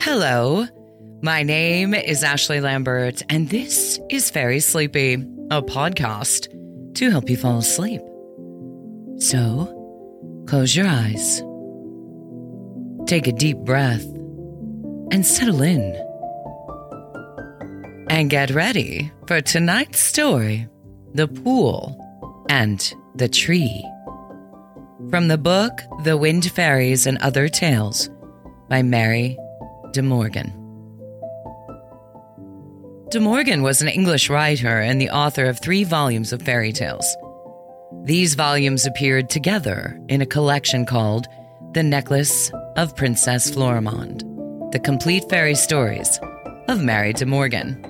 Hello, my name is Ashley Lambert, and this is Fairy Sleepy, a podcast to help you fall asleep. So, close your eyes, take a deep breath, and settle in. And get ready for tonight's story The Pool and the Tree. From the book The Wind Fairies and Other Tales by Mary De Morgan. De Morgan was an English writer and the author of three volumes of fairy tales. These volumes appeared together in a collection called The Necklace of Princess Florimond, the complete fairy stories of Mary De Morgan.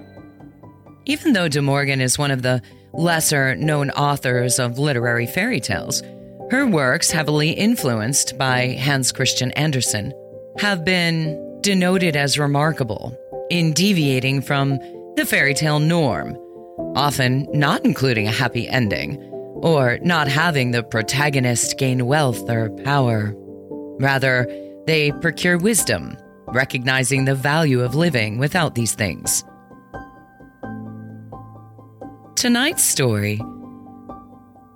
Even though De Morgan is one of the lesser known authors of literary fairy tales, her works, heavily influenced by Hans Christian Andersen, have been denoted as remarkable in deviating from the fairy tale norm, often not including a happy ending or not having the protagonist gain wealth or power. Rather, they procure wisdom, recognizing the value of living without these things. Tonight's story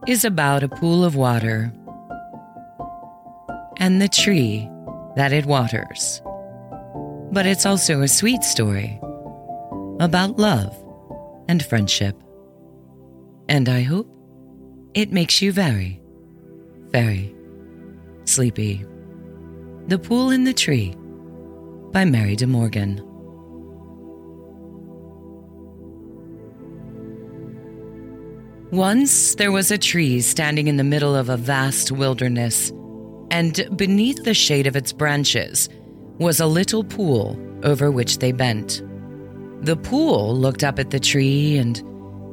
is about a pool of water and the tree that it waters but it's also a sweet story about love and friendship. And I hope it makes you very, very sleepy. The Pool and the Tree by Mary De Morgan. Once there was a tree standing in the middle of a vast wilderness, and beneath the shade of its branches, was a little pool over which they bent. The pool looked up at the tree, and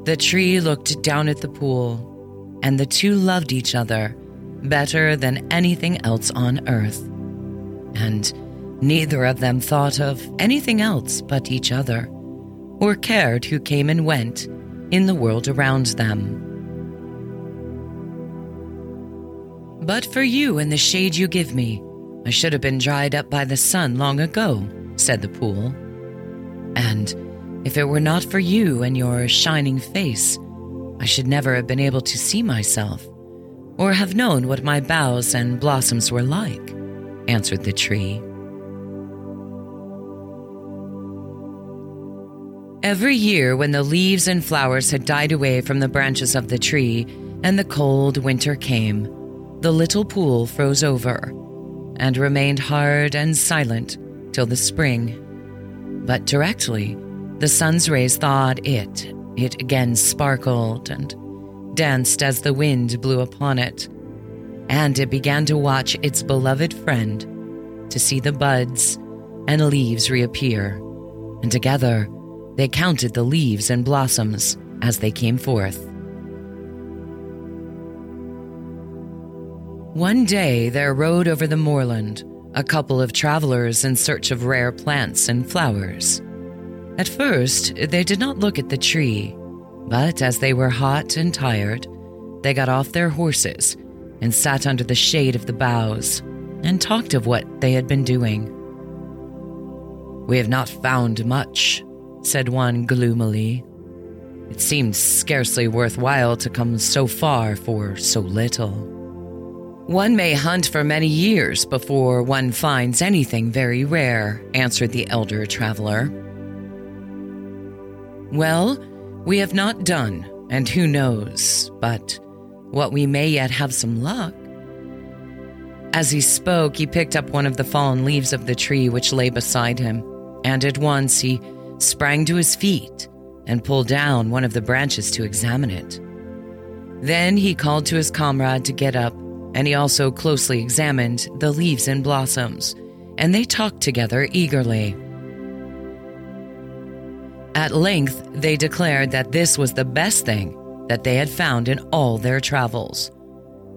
the tree looked down at the pool, and the two loved each other better than anything else on earth. And neither of them thought of anything else but each other, or cared who came and went in the world around them. But for you and the shade you give me, I should have been dried up by the sun long ago, said the pool. And if it were not for you and your shining face, I should never have been able to see myself, or have known what my boughs and blossoms were like, answered the tree. Every year, when the leaves and flowers had died away from the branches of the tree and the cold winter came, the little pool froze over and remained hard and silent till the spring. But directly the sun's rays thawed it, it again sparkled and danced as the wind blew upon it, and it began to watch its beloved friend to see the buds and leaves reappear, and together they counted the leaves and blossoms as they came forth. One day there rode over the moorland a couple of travelers in search of rare plants and flowers. At first, they did not look at the tree, but as they were hot and tired, they got off their horses and sat under the shade of the boughs and talked of what they had been doing. We have not found much, said one gloomily. It seems scarcely worthwhile to come so far for so little. One may hunt for many years before one finds anything very rare, answered the elder traveler. Well, we have not done, and who knows, but what we may yet have some luck. As he spoke, he picked up one of the fallen leaves of the tree which lay beside him, and at once he sprang to his feet and pulled down one of the branches to examine it. Then he called to his comrade to get up and he also closely examined the leaves and blossoms, and they talked together eagerly. At length, they declared that this was the best thing that they had found in all their travels.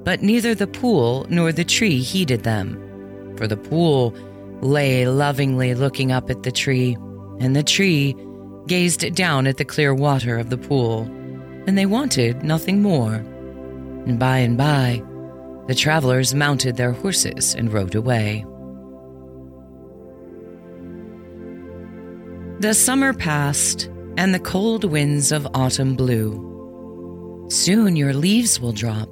But neither the pool nor the tree heeded them, for the pool lay lovingly looking up at the tree, and the tree gazed down at the clear water of the pool, and they wanted nothing more. And by and by, the travelers mounted their horses and rode away. The summer passed, and the cold winds of autumn blew. Soon your leaves will drop,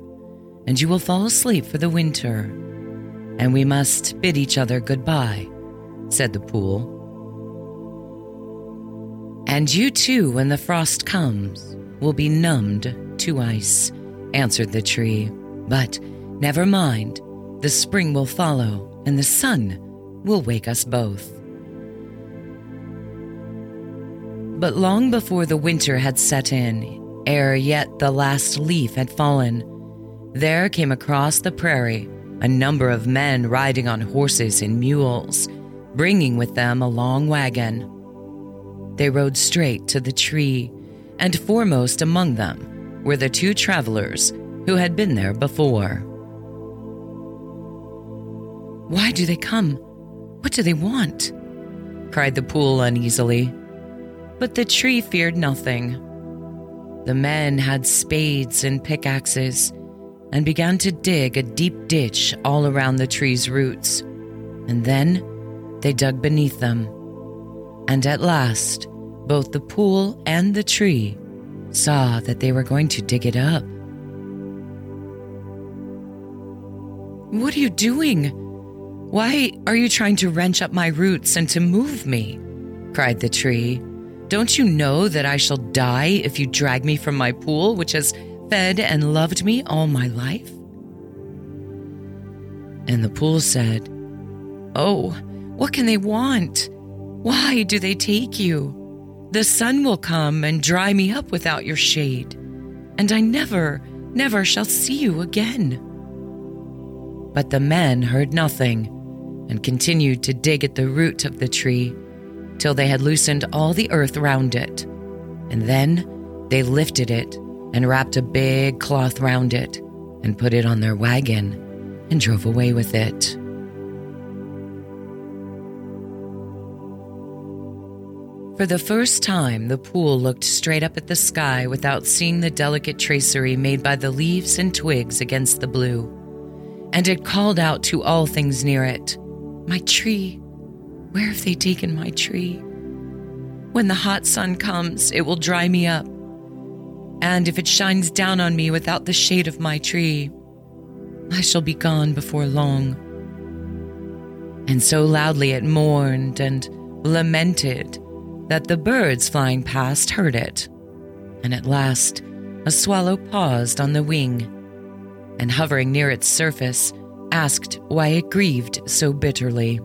and you will fall asleep for the winter, and we must bid each other goodbye, said the pool. And you too, when the frost comes, will be numbed to ice, answered the tree. But never mind, the spring will follow, and the sun will wake us both. But long before the winter had set in, ere yet the last leaf had fallen, there came across the prairie a number of men riding on horses and mules, bringing with them a long wagon. They rode straight to the tree, and foremost among them were the two travelers who had been there before. Why do they come? What do they want? cried the pool uneasily. But the tree feared nothing. The men had spades and pickaxes and began to dig a deep ditch all around the tree's roots. And then they dug beneath them. And at last, both the pool and the tree saw that they were going to dig it up. What are you doing? Why are you trying to wrench up my roots and to move me? cried the tree. Don't you know that I shall die if you drag me from my pool, which has fed and loved me all my life? And the pool said, Oh, what can they want? Why do they take you? The sun will come and dry me up without your shade, and I never, never shall see you again. But the men heard nothing and continued to dig at the root of the tree till they had loosened all the earth round it. And then they lifted it and wrapped a big cloth round it and put it on their wagon and drove away with it. For the first time, the pool looked straight up at the sky without seeing the delicate tracery made by the leaves and twigs against the blue. And it called out to all things near it My tree, where have they taken my tree? When the hot sun comes, it will dry me up. And if it shines down on me without the shade of my tree, I shall be gone before long. And so loudly it mourned and lamented that the birds flying past heard it. And at last, a swallow paused on the wing, and hovering near its surface, asked why it grieved so bitterly.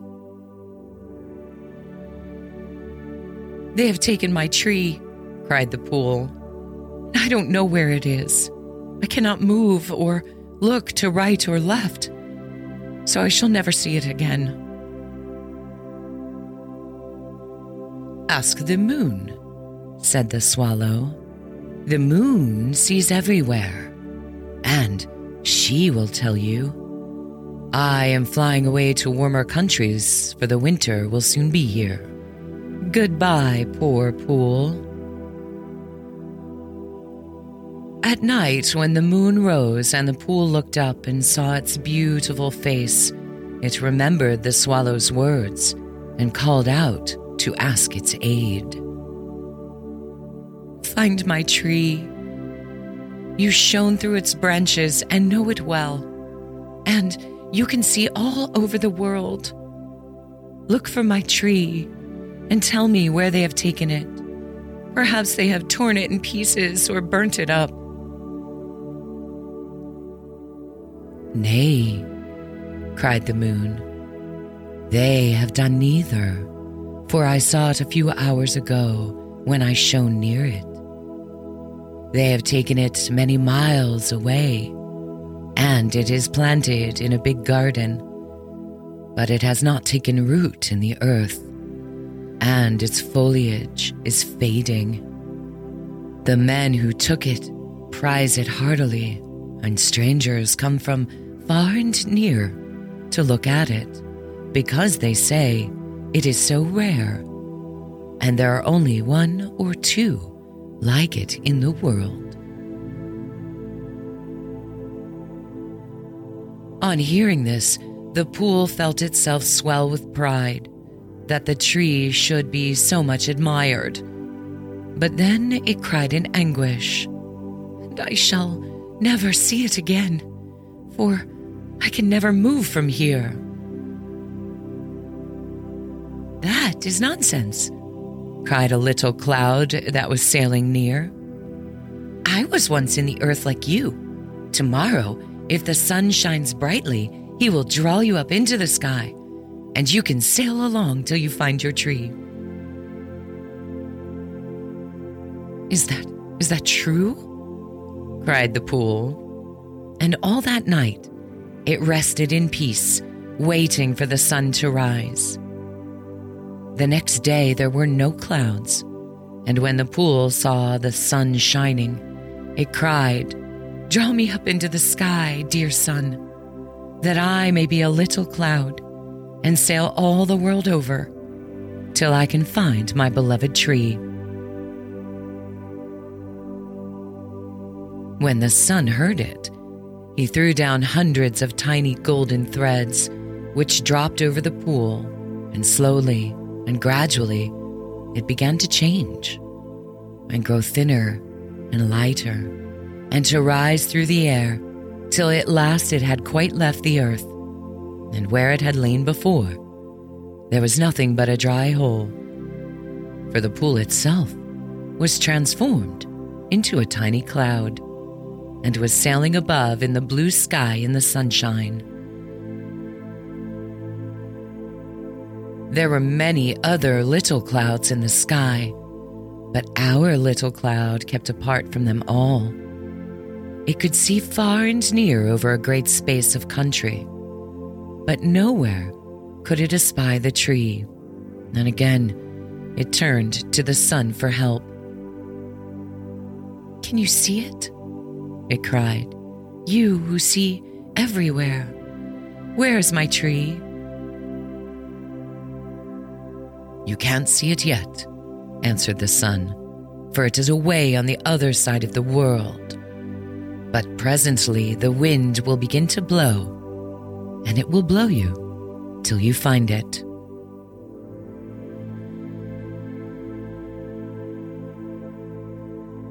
They have taken my tree, cried the pool. I don't know where it is. I cannot move or look to right or left, so I shall never see it again. Ask the moon, said the swallow. The moon sees everywhere, and she will tell you. I am flying away to warmer countries, for the winter will soon be here. Goodbye, poor pool. At night, when the moon rose and the pool looked up and saw its beautiful face, it remembered the swallow's words and called out to ask its aid. Find my tree. You shone through its branches and know it well, and you can see all over the world. Look for my tree and tell me where they have taken it. Perhaps they have torn it in pieces or burnt it up. Nay, cried the moon, they have done neither, for I saw it a few hours ago when I shone near it. They have taken it many miles away, and it is planted in a big garden, but it has not taken root in the earth and its foliage is fading. The men who took it prize it heartily, and strangers come from far and near to look at it because they say it is so rare, and there are only one or two like it in the world. On hearing this, the pool felt itself swell with pride that the tree should be so much admired. But then it cried in anguish I shall never see it again, for I can never move from here. That is nonsense, cried a little cloud that was sailing near. I was once in the earth like you. Tomorrow, if the sun shines brightly, he will draw you up into the sky, and you can sail along till you find your tree. Is that is that true? cried the pool. And all that night it rested in peace, waiting for the sun to rise. The next day there were no clouds, and when the pool saw the sun shining, it cried, Draw me up into the sky, dear sun, that I may be a little cloud and sail all the world over till I can find my beloved tree. When the sun heard it, he threw down hundreds of tiny golden threads, which dropped over the pool, and slowly and gradually it began to change and grow thinner and lighter, and to rise through the air till at last it had quite left the earth, and where it had lain before, there was nothing but a dry hole. For the pool itself was transformed into a tiny cloud and was sailing above in the blue sky in the sunshine. There were many other little clouds in the sky, but our little cloud kept apart from them all. It could see far and near over a great space of country, but nowhere could it espy the tree. And again, it turned to the sun for help. Can you see it? it cried. You who see everywhere. Where is my tree? You can't see it yet, answered the sun, for it is away on the other side of the world. But presently the wind will begin to blow, and it will blow you till you find it.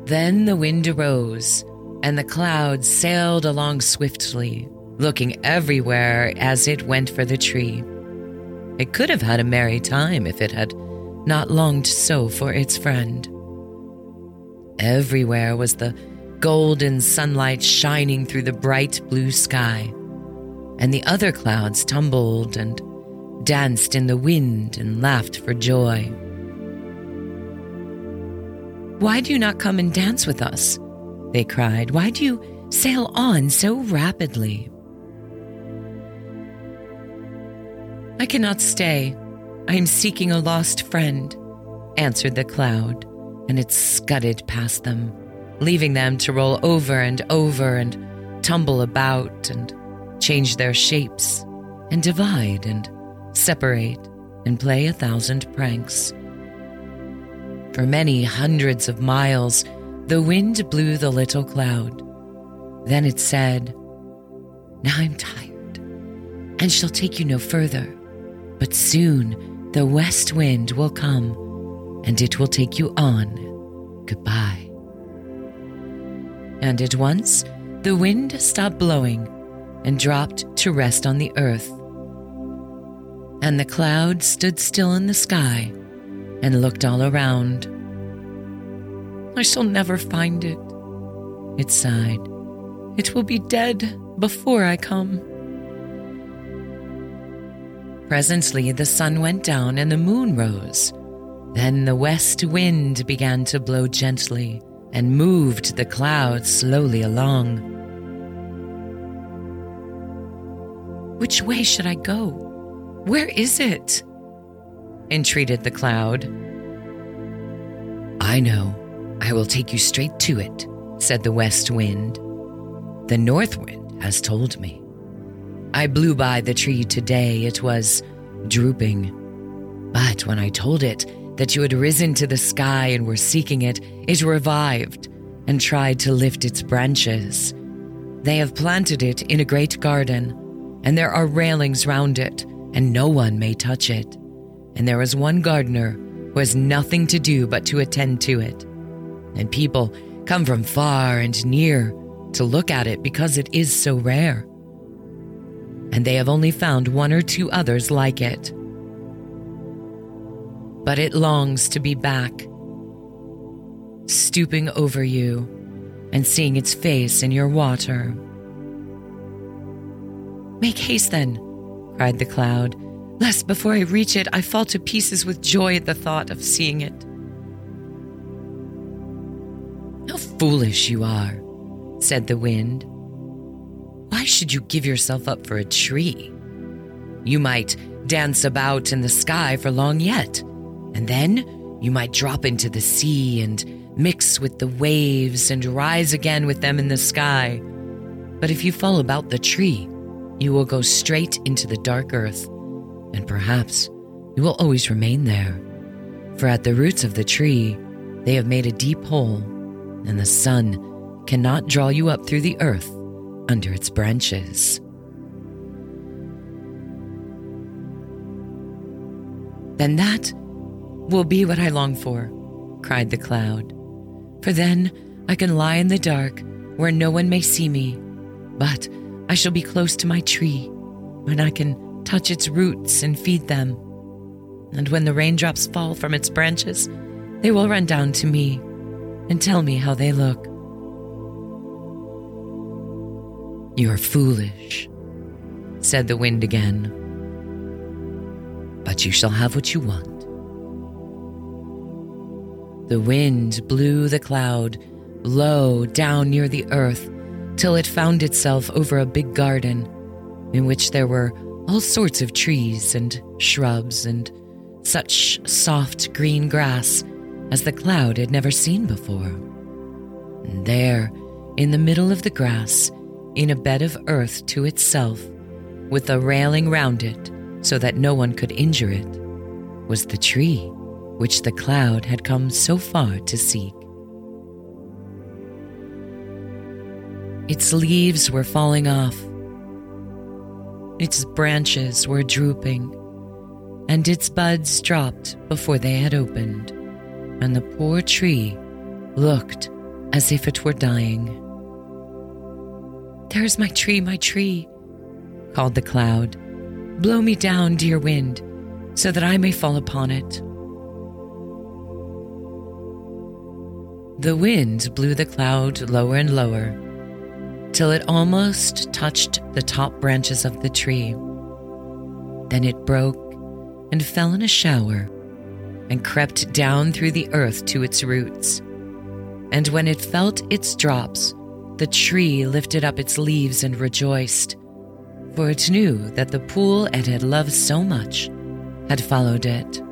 Then the wind arose and the clouds sailed along swiftly, looking everywhere as it went for the tree. It could have had a merry time if it had not longed so for its friend. Everywhere was the golden sunlight shining through the bright blue sky, and the other clouds tumbled and danced in the wind and laughed for joy. Why do you not come and dance with us? they cried. Why do you sail on so rapidly? I cannot stay. I am seeking a lost friend, answered the cloud, and it scudded past them, leaving them to roll over and over and tumble about and change their shapes and divide and separate and play a thousand pranks. For many hundreds of miles, the wind blew the little cloud. Then it said, Now I'm tired, and shall take you no further. But soon the west wind will come, and it will take you on. Goodbye. And at once the wind stopped blowing and dropped to rest on the earth. And the cloud stood still in the sky and looked all around. I shall never find it. It sighed. It will be dead before I come. Presently the sun went down and the moon rose. Then the west wind began to blow gently and moved the clouds slowly along. Which way should I go? Where is it? entreated the cloud. I know, I will take you straight to it, said the west wind. The north wind has told me. I blew by the tree today. It was drooping. But when I told it that you had risen to the sky and were seeking it, it revived and tried to lift its branches. They have planted it in a great garden, and there are railings round it, and no one may touch it. And there is one gardener who has nothing to do but to attend to it. And people come from far and near to look at it because it is so rare. And they have only found one or two others like it. But it longs to be back, stooping over you and seeing its face in your water. Make haste then, cried the cloud, lest before I reach it I fall to pieces with joy at the thought of seeing it. How foolish you are, said the wind. Why should you give yourself up for a tree? You might dance about in the sky for long yet, and then you might drop into the sea and mix with the waves and rise again with them in the sky. But if you fall about the tree, you will go straight into the dark earth, and perhaps you will always remain there. For at the roots of the tree, they have made a deep hole, and the sun cannot draw you up through the earth under its branches. Then that will be what I long for, cried the cloud. For then I can lie in the dark where no one may see me, but I shall be close to my tree, and I can touch its roots and feed them. And when the raindrops fall from its branches, they will run down to me and tell me how they look. You are foolish, said the wind again. But you shall have what you want. The wind blew the cloud low down near the earth till it found itself over a big garden in which there were all sorts of trees and shrubs and such soft green grass as the cloud had never seen before. And there, in the middle of the grass, in a bed of earth to itself, with a railing round it so that no one could injure it, was the tree which the cloud had come so far to seek. Its leaves were falling off, its branches were drooping, and its buds dropped before they had opened, and the poor tree looked as if it were dying. There's my tree, my tree, called the cloud. Blow me down, dear wind, so that I may fall upon it. The wind blew the cloud lower and lower till it almost touched the top branches of the tree. Then it broke and fell in a shower and crept down through the earth to its roots. And when it felt its drops, the tree lifted up its leaves and rejoiced, for it knew that the pool it had loved so much had followed it.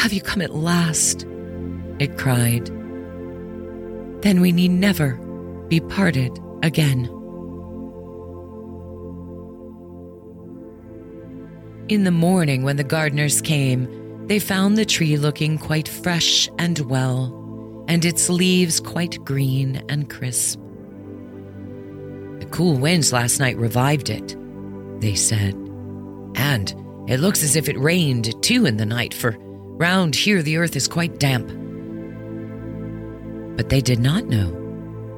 Have you come at last? It cried. Then we need never be parted again. In the morning, when the gardeners came, they found the tree looking quite fresh and well, and its leaves quite green and crisp. The cool winds last night revived it, they said. And it looks as if it rained too in the night, for Round here, the earth is quite damp. But they did not know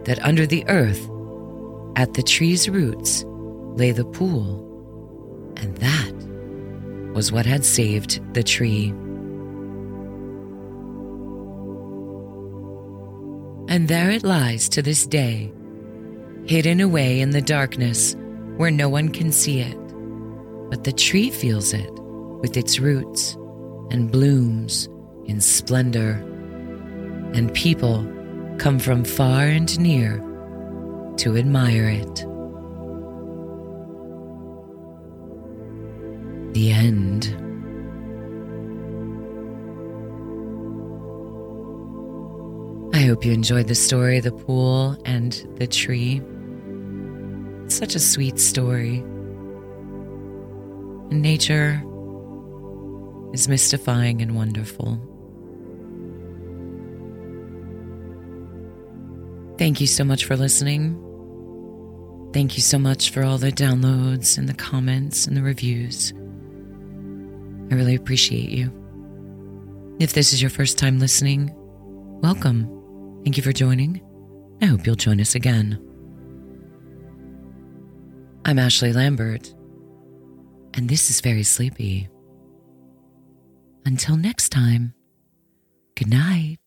that under the earth, at the tree's roots, lay the pool, and that was what had saved the tree. And there it lies to this day, hidden away in the darkness where no one can see it, but the tree feels it with its roots and blooms in splendor, and people come from far and near to admire it. The end. I hope you enjoyed the story, of the pool, and the tree. It's such a sweet story. And nature is mystifying and wonderful. Thank you so much for listening. Thank you so much for all the downloads and the comments and the reviews. I really appreciate you. If this is your first time listening, welcome. Thank you for joining. I hope you'll join us again. I'm Ashley Lambert, and this is Fairy Sleepy. Until next time, good night.